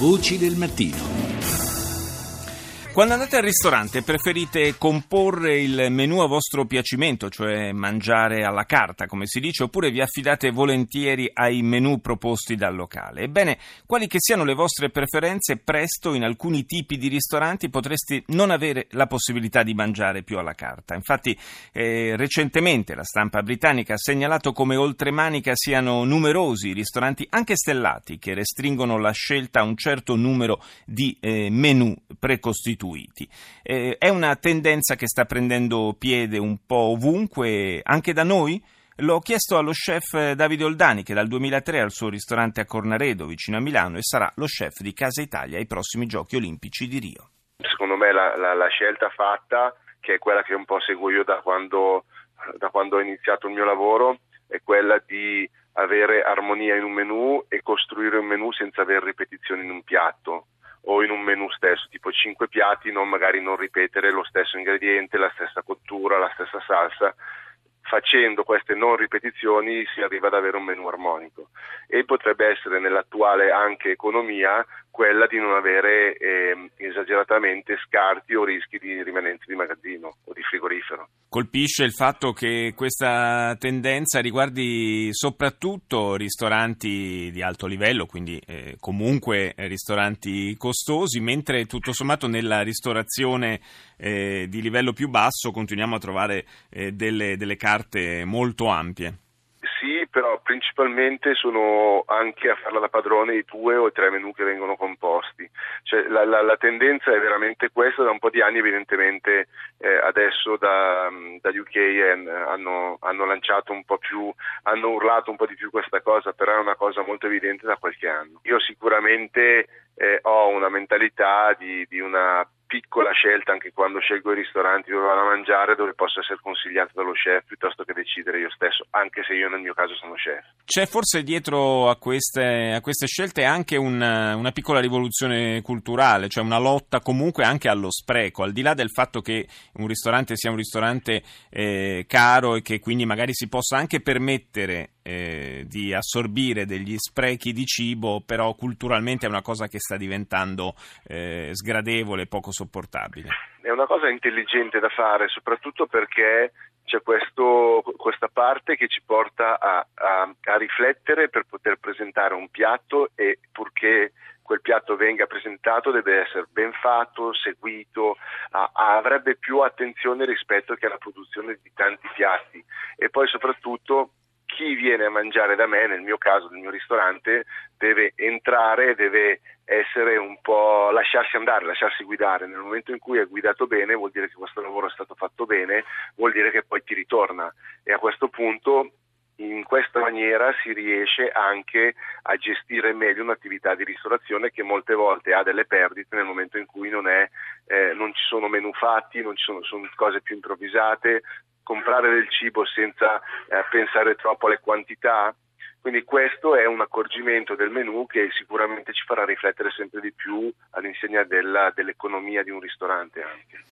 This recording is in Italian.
Voci del mattino. Quando andate al ristorante preferite comporre il menù a vostro piacimento, cioè mangiare alla carta, come si dice, oppure vi affidate volentieri ai menù proposti dal locale? Ebbene, quali che siano le vostre preferenze, presto in alcuni tipi di ristoranti potreste non avere la possibilità di mangiare più alla carta. Infatti, eh, recentemente la stampa britannica ha segnalato come oltremanica siano numerosi i ristoranti, anche stellati, che restringono la scelta a un certo numero di eh, menù precostituiti costituiti. Eh, è una tendenza che sta prendendo piede un po' ovunque, anche da noi? L'ho chiesto allo chef Davide Oldani, che dal 2003 ha il suo ristorante a Cornaredo, vicino a Milano, e sarà lo chef di Casa Italia ai prossimi Giochi Olimpici di Rio. Secondo me la, la, la scelta fatta, che è quella che un po' seguo io da quando, da quando ho iniziato il mio lavoro, è quella di avere armonia in un menù e costruire un menù senza avere ripetizioni in un piatto o in un menù stesso, tipo 5 piatti, non magari non ripetere lo stesso ingrediente, la stessa cottura, la stessa salsa. Facendo queste non ripetizioni si arriva ad avere un menù armonico e potrebbe essere nell'attuale anche economia quella di non avere eh, esageratamente scarti o rischi di rimanenza di magazzino o di frigorifero. Colpisce il fatto che questa tendenza riguardi soprattutto ristoranti di alto livello, quindi eh, comunque ristoranti costosi, mentre tutto sommato nella ristorazione eh, di livello più basso continuiamo a trovare eh, delle, delle carte molto ampie però principalmente sono anche a farla da padrone i due o tre menù che vengono composti. Cioè, la, la, la, tendenza è veramente questa, da un po' di anni evidentemente eh, adesso da, da UK eh, hanno, hanno, lanciato un po' più, hanno urlato un po' di più questa cosa, però è una cosa molto evidente da qualche anno. Io sicuramente eh, ho una mentalità di, di una piccola scelta anche quando scelgo i ristoranti dove vado a mangiare dove posso essere consigliato dallo chef piuttosto che decidere io stesso, anche se io nel mio caso sono chef. C'è forse dietro a queste, a queste scelte anche una, una, piccola rivoluzione culturale, cioè una lotta comunque anche allo spreco, al di là del fatto che un ristorante sia un ristorante eh, caro e che quindi magari si possa anche permettere eh, di assorbire degli sprechi di cibo, però culturalmente è una cosa che sta diventando eh, sgradevole, poco sopportabile. È una cosa intelligente da fare, soprattutto perché c'è questo, questa parte che ci porta a, a, a riflettere per poter presentare un piatto e purché quel piatto venga presentato deve essere ben fatto, seguito, a, a, avrebbe più attenzione rispetto che alla produzione di tanti piatti e poi soprattutto chi viene a mangiare da me, nel mio caso, nel mio ristorante, deve entrare, deve essere un po' lasciarsi andare, lasciarsi guidare. Nel momento in cui è guidato bene, vuol dire che questo lavoro è stato fatto bene, vuol dire che poi ti ritorna. E a questo punto in questa maniera si riesce anche a gestire meglio un'attività di ristorazione che molte volte ha delle perdite nel momento in cui non, è, eh, non ci sono menù fatti, non ci sono, sono cose più improvvisate, comprare del cibo senza eh, pensare troppo alle quantità. Quindi questo è un accorgimento del menù che sicuramente ci farà riflettere sempre di più all'insegna della, dell'economia di un ristorante anche.